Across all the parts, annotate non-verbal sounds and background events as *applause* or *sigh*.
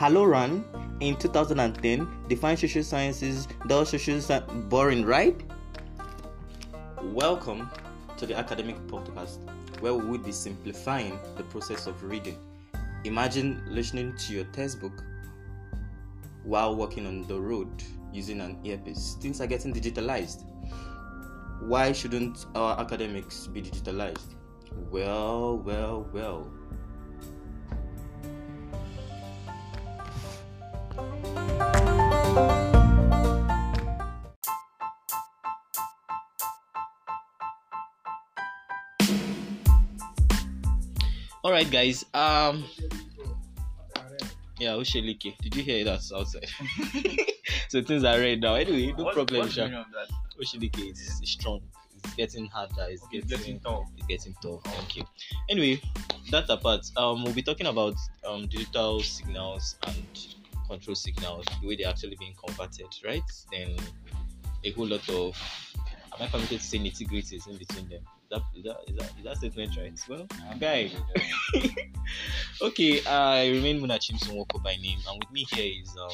Halloran in 2010 defined social sciences, those social sci- boring, right? Welcome to the academic podcast where we will be simplifying the process of reading. Imagine listening to your textbook while walking on the road using an earpiece. Things are getting digitalized. Why shouldn't our academics be digitalized? Well, well, well. All right, guys. Um, yeah, Oshelike. Did you hear that outside? *laughs* so things are red now. Anyway, no What- problem, what's Sha. the meaning of that? Oshelike is is strong. It's getting harder. It's It's getting, getting tough. It's getting tough. Thank you. Anyway, that apart, um, we'll be talking about um digital signals and control signals, the way they're actually being converted, right? Then a whole lot of am I permitted to say nitty gritties in between them? That, is that, is that, is that statement right? Well, guy. *laughs* okay, I remain Munachim Sonwoko by name, and with me here is um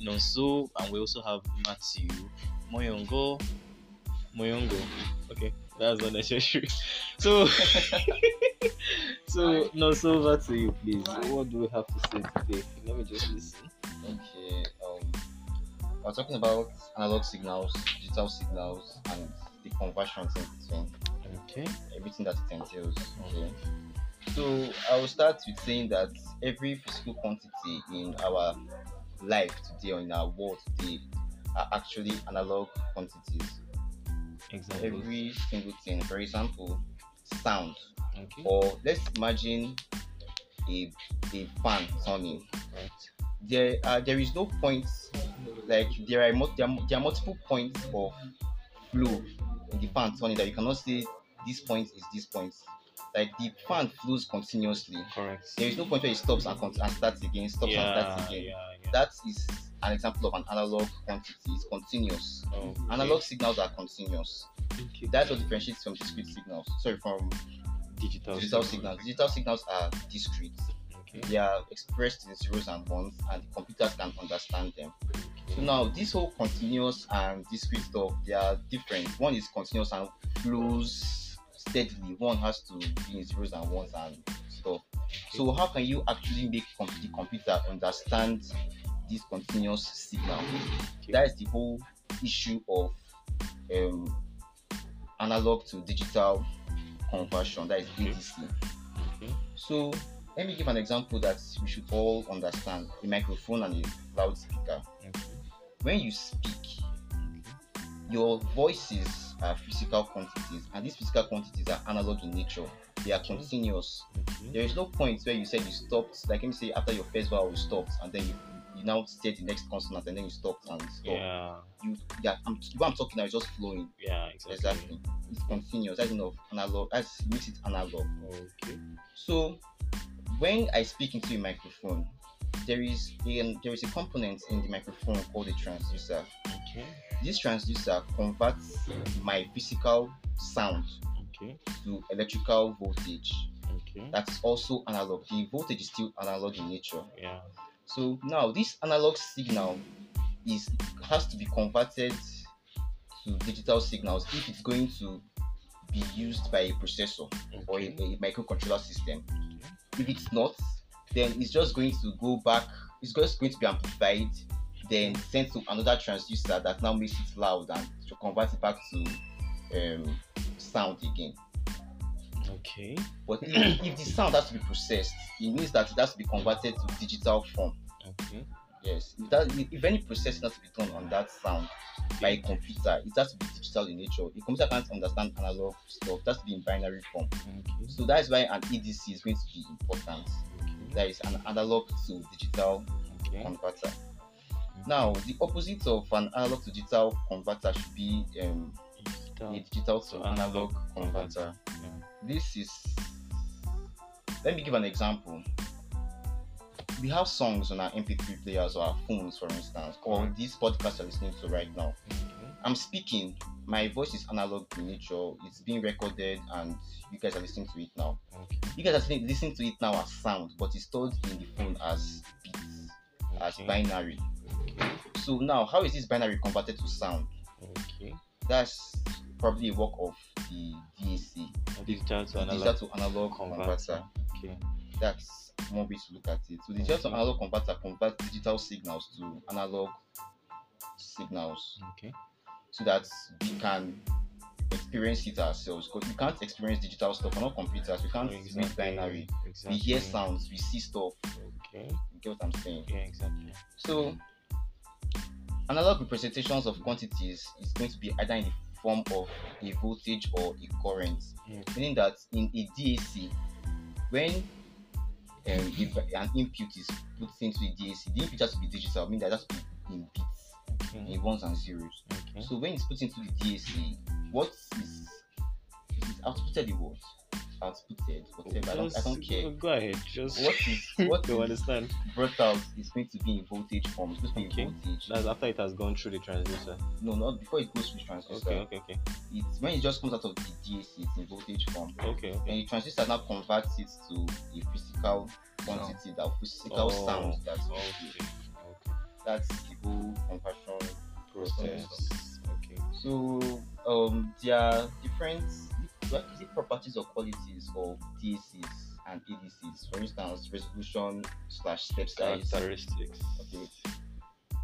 Nonso, and we also have Matthew Moyongo. Moyongo. Okay, that's not necessary. *laughs* So, *laughs* so Nonso, over to you, please. What do we have to say today? Let me just listen. Okay, um, we're talking about analog signals, digital signals, and the conversions in between, Okay. everything that it entails. Okay. So I will start with saying that every physical quantity in our life today or in our world today are actually analog quantities. Example. Every single thing, for example, sound, Okay. or let's imagine a a fan turning. Right. there uh, there is no point like there are, there are there are multiple points of flow in the fan turning that you cannot say this point is this point like the fan flows continuously Correct. there is no point where it stops and, con- and starts again stops and starts again yeah, yeah. that is an example of an analog quantity it's continuous Oh, okay. analog signals are continuous Okay. that's what differentiates from discrete signals sorry from digital. digital signals digital signals are discrete Okay. they are expressed in zeros and ones and the computers can understand them So now this whole continuous and discrete stuff, they are different. One is continuous and flows steadily. One has to be in zeros and ones and stuff. So how can you actually make the computer understand this continuous signal? That is the whole issue of um, analog to digital conversion. That is Okay. ADC. Okay. So let me give an example that we should all understand: a microphone and a loudspeaker Okay. when you speak, your voices are physical quantities, and these physical quantities are analog in nature. They are continuous. Okay. There is no point where you said you stopped, like let me say after your first vowel you stopped, and then you you now said the next consonant, and then you stopped and stopped. Yeah. You yeah, I'm, what I'm talking now is just flowing. Yeah. Exactly. Exactly. It's continuous. That's enough analog. That makes it analog. Okay. So when I speak into a microphone, there is a um, there is a component in the microphone called a transducer. Okay. This transducer converts my physical sound Okay. to electrical voltage. Okay. That's also analog. The voltage is still analog in nature. Yeah. So now this analog signal is has to be converted to digital signals if it's going to be used by a processor or a, a microcontroller system. If it's not, then it's just going to go back. It's just going to be amplified, then sent to another transducer that now makes it loud and to convert it back to um, sound again. Okay. But if, if the sound has to be processed, it means that it has to be converted to digital form. Okay. Yes, if, that, if any processing has to be done on that sound by a computer, it has to be digital in nature. A computer can't understand analog stuff, it has to be in binary form. Okay. So that's why an ADC is going to be important. Okay. That is an analog to digital Okay. converter. Now, the opposite of an analog to digital converter should be um, Digital. a digital to analog converter. Yeah. This is, let me give an example. We have songs on our MP3 players or our phones, for instance, or mm-hmm. Right. this podcast you're listening to right now. Okay. I'm speaking, my voice is analog in nature, it's being recorded, and you guys are listening to it now. Okay. you guys are listening to it now as sound, but it's stored in the phone as bits, as binary. Okay. So now, how is this binary converted to sound? Okay. That's probably a work of the DAC, Digital to analog digital to analog converter. converter. Okay. That's one way to look at it. So the digital Okay. analog converter converts digital signals to analog signals Okay. so that we can experience it ourselves. Because we can't experience digital stuff on our computers. We can't read binary. We hear sounds. We see stuff. Okay. You get what I'm saying? Yeah, exactly. So analog representations of quantities is going to be either in the form of a voltage or a current. Yeah. Meaning that in a DAC, when um, if an input is put into the DAC, the input has to be digital, meaning that it has to be in bits, Okay. in ones and zeros. Okay. So when it's put into the DAC, what is it is outputted in what? Outputted, whatever. I don't, I don't Just care. go- ahead. Just What is *laughs* what don't understand. brought out is going to be in voltage form. It's going to be Okay. in voltage. That's after it has gone through the transducer. No, not before it goes through the transistor. Okay. Okay. Okay. It's when it just comes out of the DAC, it's in voltage form. Okay. And the transistor now converts it to a physical quantity, that physical Oh, sound that's Okay. Okay. that's the whole conversion Process. Okay. So um, there are different what is it properties or qualities of DACs and ADCs. For instance, resolution slash step size. Characteristics. Okay.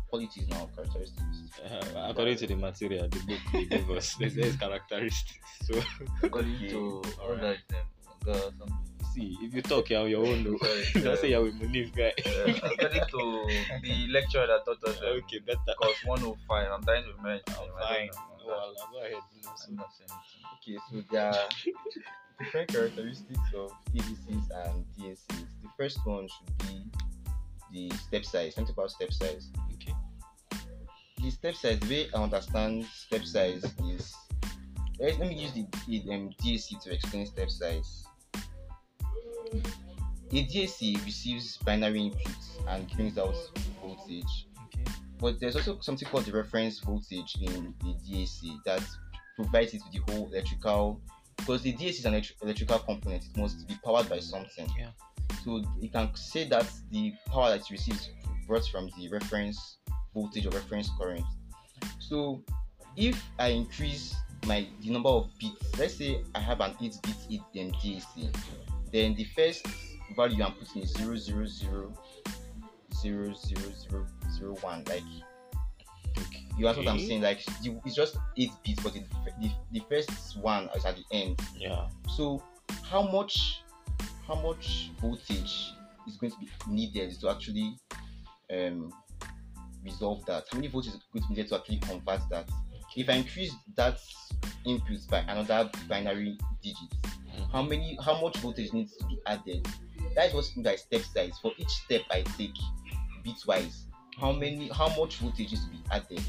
Qualities now characteristics. Uh, according to the material, the book they give us, *laughs* there's, there's characteristics. So According Okay. to Alright. alright. them, something. see, if you talk, you're on your own. Sorry, *laughs* Don't say you're with Munif guy. uh, according to *laughs* the lecturer that taught us, uh, okay, better. course 105, I'm dying to remember. I'm fine. Oh, well, go ahead. you know, so- I'm not saying anything. Okay, so there are *laughs* different characteristics of ADCs and DACs. The first one should be the step size. Think about step size. Okay. The step size, the way I understand step size is let let me use the, the um, DAC to explain step size. A DAC receives binary inputs and brings out voltage. But there's also something called the reference voltage in the DAC that provides it with the whole electrical because the DAC is an electri- electrical component, it must be powered by something. Yeah. So you can say that the power that it receives brought from the reference voltage or reference current. So if I increase my the number of bits, let's say I have an 8 bit um, DAC, then the first value I'm putting is 0, 0, 0, 0, 0, 0, 0, 1. Like Okay. you ask what I'm saying, like it's just 8 bits, but the, the, the first one is at the end. Yeah. So how much how much voltage is going to be needed to actually um resolve that? How many voltage is going to be needed to actually convert that? If I increase that input by another binary digit, how many how much voltage needs to be added? That is what's meant by step size. For each step I take bitwise, how many how much voltage needs to be added?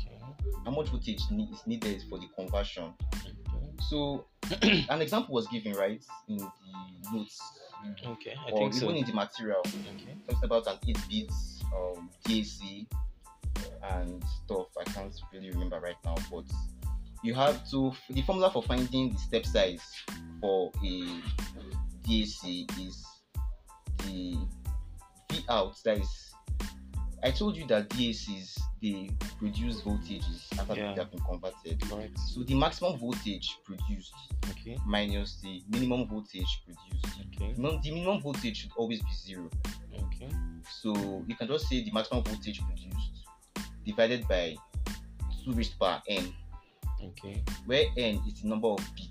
Okay. How much voltage ne- is needed for the conversion? Okay. So *clears throat* an example was given right in the notes Okay. I or think even so. in the material. Okay. Talks about an 8 bits um, DAC and stuff. I can't really remember right now, but you have to the formula for finding the step size for a DAC is the out. That is, I told you that DACs they produce voltages after Yeah. they have been converted. Correct. So the maximum voltage produced Okay. minus the minimum voltage produced. Okay. The minimum voltage should always be zero. Okay. So you can just say the maximum voltage produced divided by 2 raised to power n, Okay. where n is the number of bits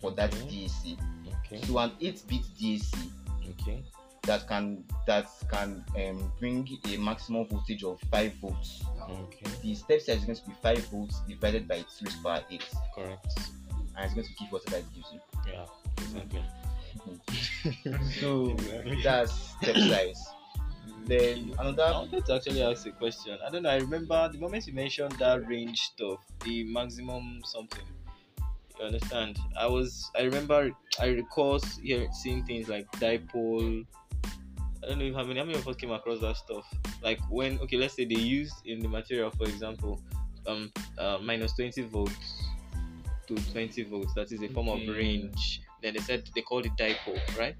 for that Okay. DAC. Okay. So an 8-bit DAC Okay. That can that can um, bring a maximum voltage of 5 volts. Okay. The step size is going to be 5 volts divided by 2 raised to power 8, Correct. and it's going to give whatever it gives you. Yeah. Exactly. So *laughs* that's step size. Then another. I wanted to actually ask a question. I don't know. I remember the moment you mentioned that range stuff, the maximum something. You understand? I was. I remember. I recall here seeing things like dipole. I don't know if how many, how many of us came across that stuff. Like when okay, let's say they used in the material, for example, um, uh, minus twenty volts to twenty volts. That is a form of range Then they said they called it dipole, right?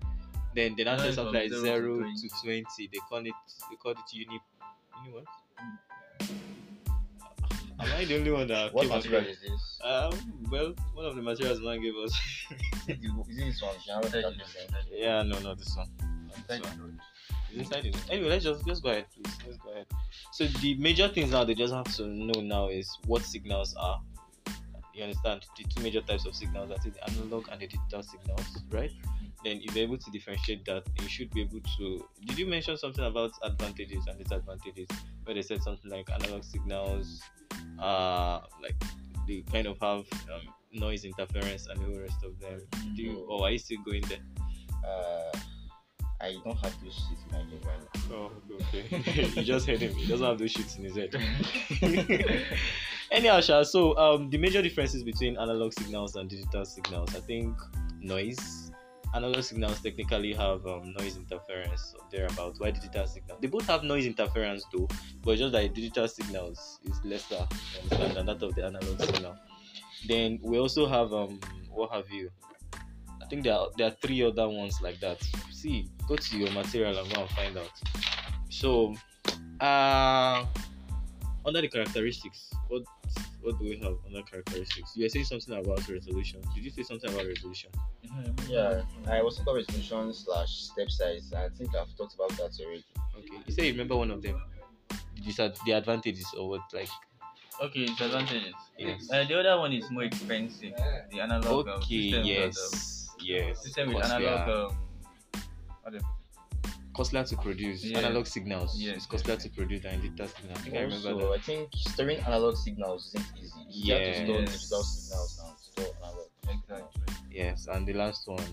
Then they now Yeah, said it's something like zero zero to to 20. They call it they called it uni uni what? Am I the only one that What came material across? is this? Um, well, one of the materials man gave us. Is it the- is it this one? General Inside data it, set? inside it. yeah, no, not this one. Inside the one. It's inside it. Anyway, let's just let's go ahead, please. Let's go ahead. So the major things now they just have to know now is what signals are. You understand the two major types of signals that is the analog and the digital signals, right? Then if you're able to differentiate that, you should be able to. Did you mention something about advantages and disadvantages? Where they said something like analog signals, uh, like they kind of have um, noise interference and the rest of them. Do you, or are you still going there? Uh, I don't have those shit in my head right now. Oh, okay. *laughs* you just heard him. He doesn't have those shit in his head. *laughs* Anyhow, Sha, so um, the major differences between analog signals and digital signals, I think noise. Analog signals technically have um, noise interference or thereabout. Why digital signals? They both have noise interference though, but just that digital signals is lesser than that of the analog signal. Then we also have um, what have you? I think there are there are three other ones like that. See, go to your material and go and find out. So, uh, under the characteristics, what what do we have under characteristics? You were saying something about resolution. Did you say something about resolution? Yeah, I was talking about resolution slash step size. I think I've talked about that already. Okay, you say you remember one of them. These are the advantages or what? Like, Okay, disadvantages. Yes. Uh, the other one is more expensive. The analog um, okay, system yes, that, yes. system with costlier, analog. Um, how do you put costlier to produce Yeah. analog signals. Yes, it's costlier yes, to produce than digital signal. I think I remember that. I think storing analog signals isn't easy. You have to store Yes. digital signals and store analog. Exactly. Yes, and the last one.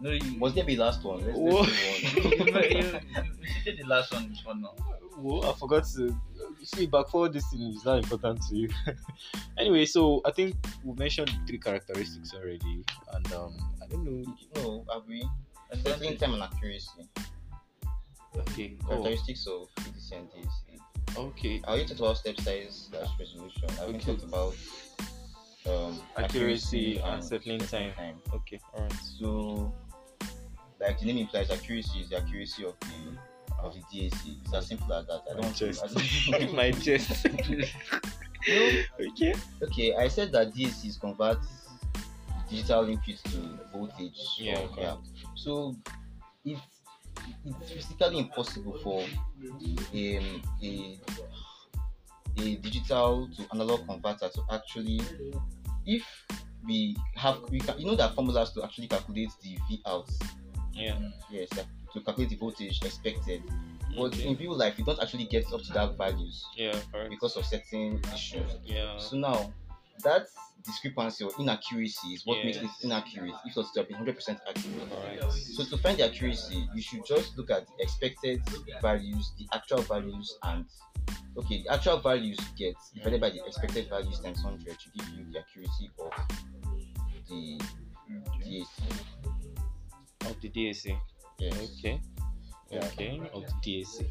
No, you, Must there be last one? Let's, *laughs* let's you, move you, on. *laughs* you, you cited the last one before now. Whoa, I forgot to see back forward this thing is not important to you. *laughs* anyway, so I think we mentioned three characteristics already, and um, I don't know. no, have we? Settling Advantage. time and accuracy. Okay. Oh, Characteristics of ADC and okay. I already talked about step size slash resolution. I haven't Okay. talked about um, Accuracy and settling time. time. Okay. All right. So, like the name implies, accuracy is the accuracy of the of the DAC. It's as simple as that. I don't. chest. I don't *laughs* My chest. *laughs* okay. okay, I said that DACs convert digital input to voltage. Yeah, or- okay. So it's it's physically impossible for um, a a digital to analog converter to actually if we have we can, you know that formulas to actually calculate the V out Yeah. yes that- to calculate the voltage expected but Okay. in real life you don't actually get up to that values Yeah. Correct. because of certain issues Yeah. so now that discrepancy or inaccuracy is what makes it inaccurate if it was to been 100% accurate Correct. so to find the accuracy you should just look at the expected values the actual values and okay the actual values get divided by the expected values times 100 to give you the accuracy of the DAC Of the DAC. Yes Okay. Yeah. Okay. Of the DAC.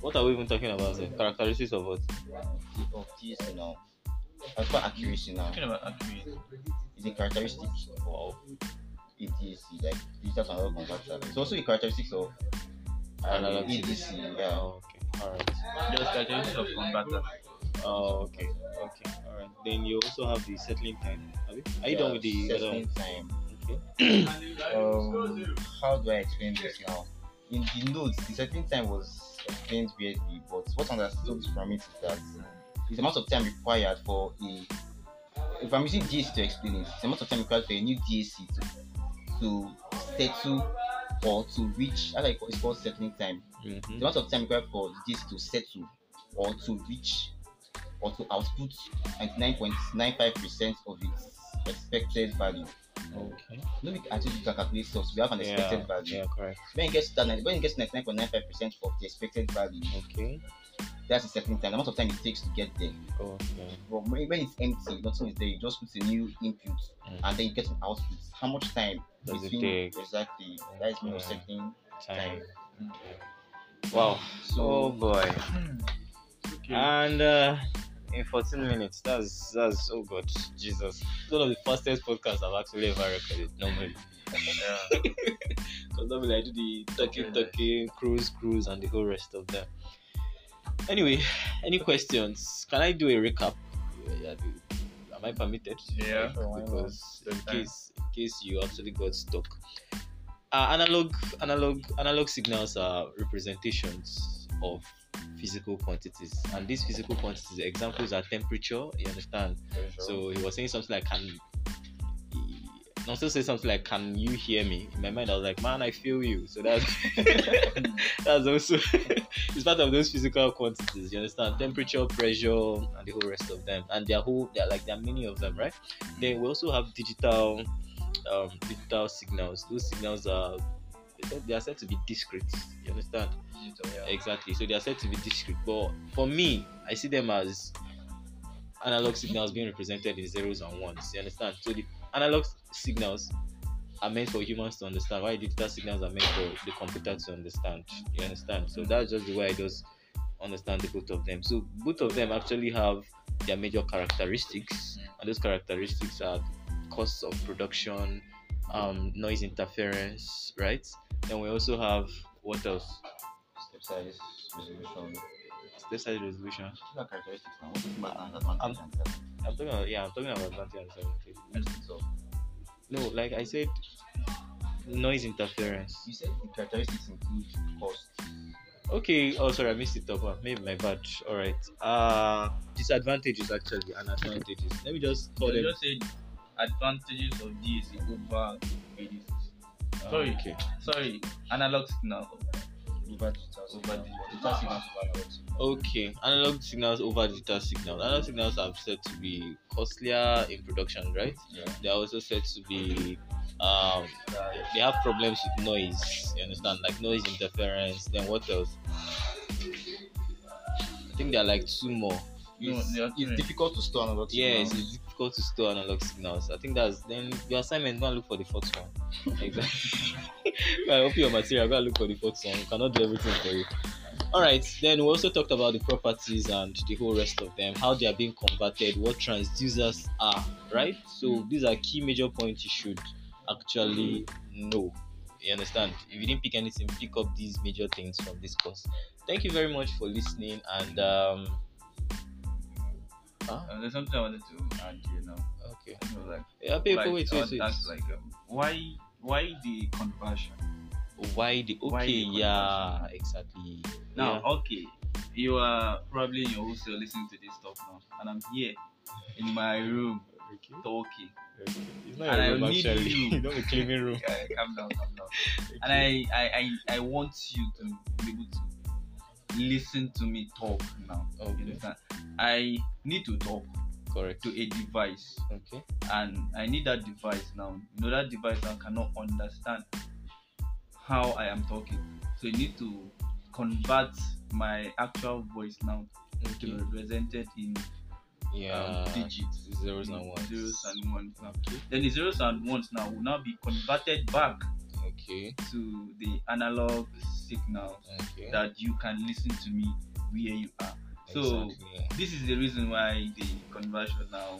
What are we even talking about? Then? Characteristics of what? of DAC now as far accuracy now Talking about accuracy. is a characteristic of a like digital to analog converter it's also a characteristics of uh, Analog analog ADC yeah Oh, okay. All right. Just characteristics of converter. Oh, okay. Okay. All right. Then you also have the settling time. Are, we? are you Yeah, done with the other settling one? time Okay. *clears throat* um, how do I explain this now? In the notes, the settling time was explained weirdly, but what I understood from it is that the amount of time required for a if I'm using DAC to explain it, the amount of time required for a new DAC to to settle or to reach I call it's called settling time. Mm-hmm. The amount of time required for this to settle or to reach or to output 99.95% of its expected value. Okay. Let me actually can calculate stuff. So we have an expected Yeah. value. Yeah. Correct. When it gets to that, when it gets to 99.95% of the expected value, Okay. that's the settling time. The amount of time it takes to get there. Okay. But when when it's empty, nothing is there. You just put a new input, Mm. and then you get an output. How much time Does it take? exactly? That is more second Time. time. Wow. So Oh boy. Okay. And uh, in 14 minutes. That's that's oh god, Jesus. It's one of the fastest podcasts I've actually ever recorded. Normally, Yeah. *laughs* because normally I do the talking, talking, cruise, cruise, and the whole rest of them. Anyway, any questions? Can I do a recap? Yeah, Am I permitted? Yeah. because in case in case you actually got stuck. Uh, analog analog analog signals are representations of physical quantities, and these physical quantities examples are temperature. You understand? So he was saying something like, "Can?" He also say something like, "Can you hear me?" In my mind, I was like, "Man, I feel you." So that's *laughs* that's also *laughs* it's part of those physical quantities. You understand? Temperature, pressure, and the whole rest of them. And they're whole. They're like there are many of them, right? Then we also have digital, um, digital signals. Those signals are they are said to be discrete. You understand? Digital, yeah. Exactly. So they are said to be discrete. But for me, I see them as analog signals being represented in zeros and ones. You understand? So the analog signals are meant for humans to understand, while digital signals are meant for the computer to understand. You understand? So mm. that's just the way I just understand the both of them. So both of them actually have their major characteristics, mm. and those characteristics are costs of production, um, noise interference, right? Then we also have what else? Step size, resolution. Step size resolution. These are characteristics now. What is bad and advantage and disadvantage? I'm talking about yeah, I'm talking about advantage and disadvantage. So No, like I said, noise interference. you said the characteristics include cost. Okay. Oh, sorry, I missed it up. Maybe my bad. All right. Uh disadvantages actually and advantages. Let me just call You them. just said advantages of DAC over ADC. Ah, sorry. Okay. Sorry, analog signal. Over digital. Over digital. Digital signals over. Okay. Analog signals over digital signals. Analog signals are said to be costlier in production, right? Yeah. They are also said to be um they have problems with noise. You understand? Like noise interference. Then what else? I think there are like two more. It's, they are it's difficult to store analog Yes, it's difficult to store analog signals. I think that's then your assignment. Go and look for the fourth one. *laughs* exactly. *laughs* and open your material. Go and look for the fourth one. We cannot do everything for you. All right. Then we also talked about the properties and the whole rest of them, how they are being converted, what transducers are. Right. So these are key major points you should actually know. You understand? If you didn't pick anything, pick up these major things from this course. Thank you very much for listening and um. Huh? Uh, there's something I wanted to add here now. Okay. It was like, Yeah, people, like, wait, wait, wait. ask, like, um, why, why the conversion? Why the okay? Why the yeah, exactly. Now, okay, you are probably in your hostel listening to this stuff now, and I'm here in my room okay. talking. okay. It's And I need actually. you. *laughs* not a cleaning room. *laughs* Yeah, calm down, calm down. *laughs* And I, I, I, I want you to be able to listen to me talk now. You Okay. understand? I need to talk Correct. to a device, Okay. and I need that device now. You know that device now cannot understand how I am talking, so you need to convert my actual voice now to Okay. be represented in Yeah. um, digits, zeros and ones. zeros and ones. Now. Okay. Then the zeros and ones now will now be converted back Okay. to the analog signal Okay. that you can listen to me where you are. So Exactly. this is the reason why the conversion now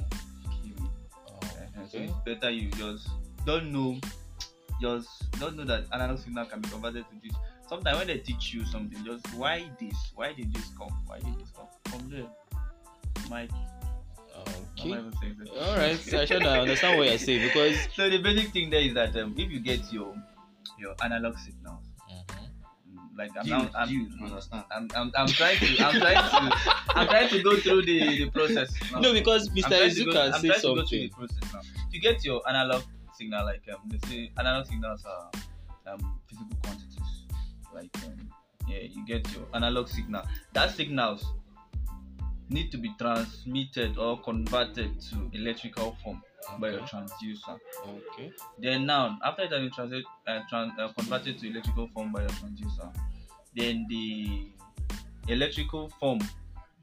came in. Oh, Uh, So it's better you just don't know, just don't know that analog signal can be converted to this. Sometimes when they teach you something, just why this? Why did this come? Why did this come? From there, Mike. Okay. I'm not even saying that. All right. I should understand what you're saying *laughs* because. So the basic thing there is that um, if you get your your analog signals, Mhm. mm, like I'm, Do now, I'm, do you understand? I'm, I'm, I'm trying to I'm trying to I'm trying to go through the, the process. Now. No, because Mr. trying to Izu go- I'm trying to go through the process now. If you get your analog signal, like um, they say analog signals are um, physical quantities. Like um, yeah, you get your analog signal. That signals need to be transmitted or converted to electrical form by your transducer. Okay. Then now, after it has been transit, uh, tran- uh, converted to electrical form by your transducer, then the electrical form,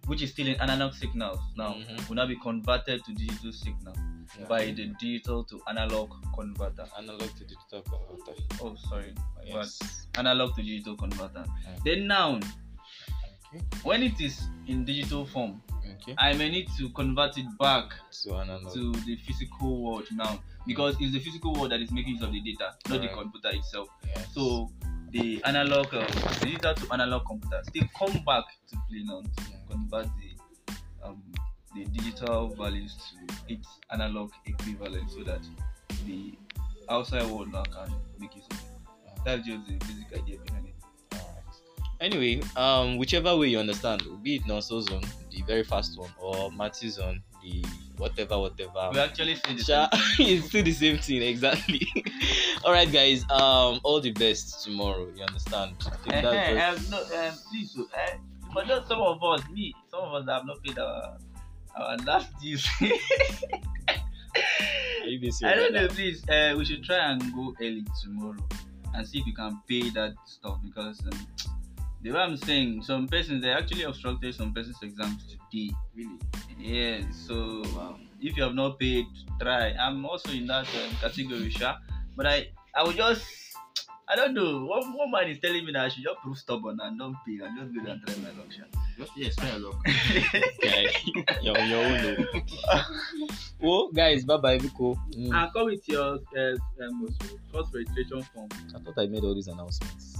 which is still in analog signals now, Mhm. will now be converted to digital signal by the digital to analog converter. analog to digital converter. Oh, sorry. Yes. Analog to digital converter. Mm. Then now, Okay. when it is in digital form, Okay. I may need to convert it back So to the physical world now because it's the physical world that is making use of the data, not the computer itself. Yes. So the analog, uh, digital to analog computers, they come back to play now to convert the um, the digital values to its analog equivalent, so that the outside world now can make use of it. That's just the basic idea behind it. Anyway, um, whichever way you understand, be it Nonso zone, the very fast one, or Matthew zone, the whatever, whatever. We actually say the Sha- it's *laughs* still the same thing, exactly. *laughs* all right, guys. Um, all the best tomorrow. You understand? I think that's Eh, just- um, no, um, please, uh, but not some of us, me, some of us have not paid our our last dues. *laughs* I don't know, please. Uh, we should try and go early tomorrow and see if we can pay that stuff because um, the way I'm saying, some persons they actually obstructed some persons' exams today. Really? Yeah, so um, if you have not paid, try. I'm also in that um, category, sure. But I, I will just, I don't know. One, one man is telling me that I should just prove stubborn and don't pay and just go there and try my luck, sure. Just, yes, try a look. *laughs* guy. You're on your own. though. *laughs* oh, guys, bye bye. Biko. Mm. And come with your uh, um, first registration form. I thought I made all these announcements.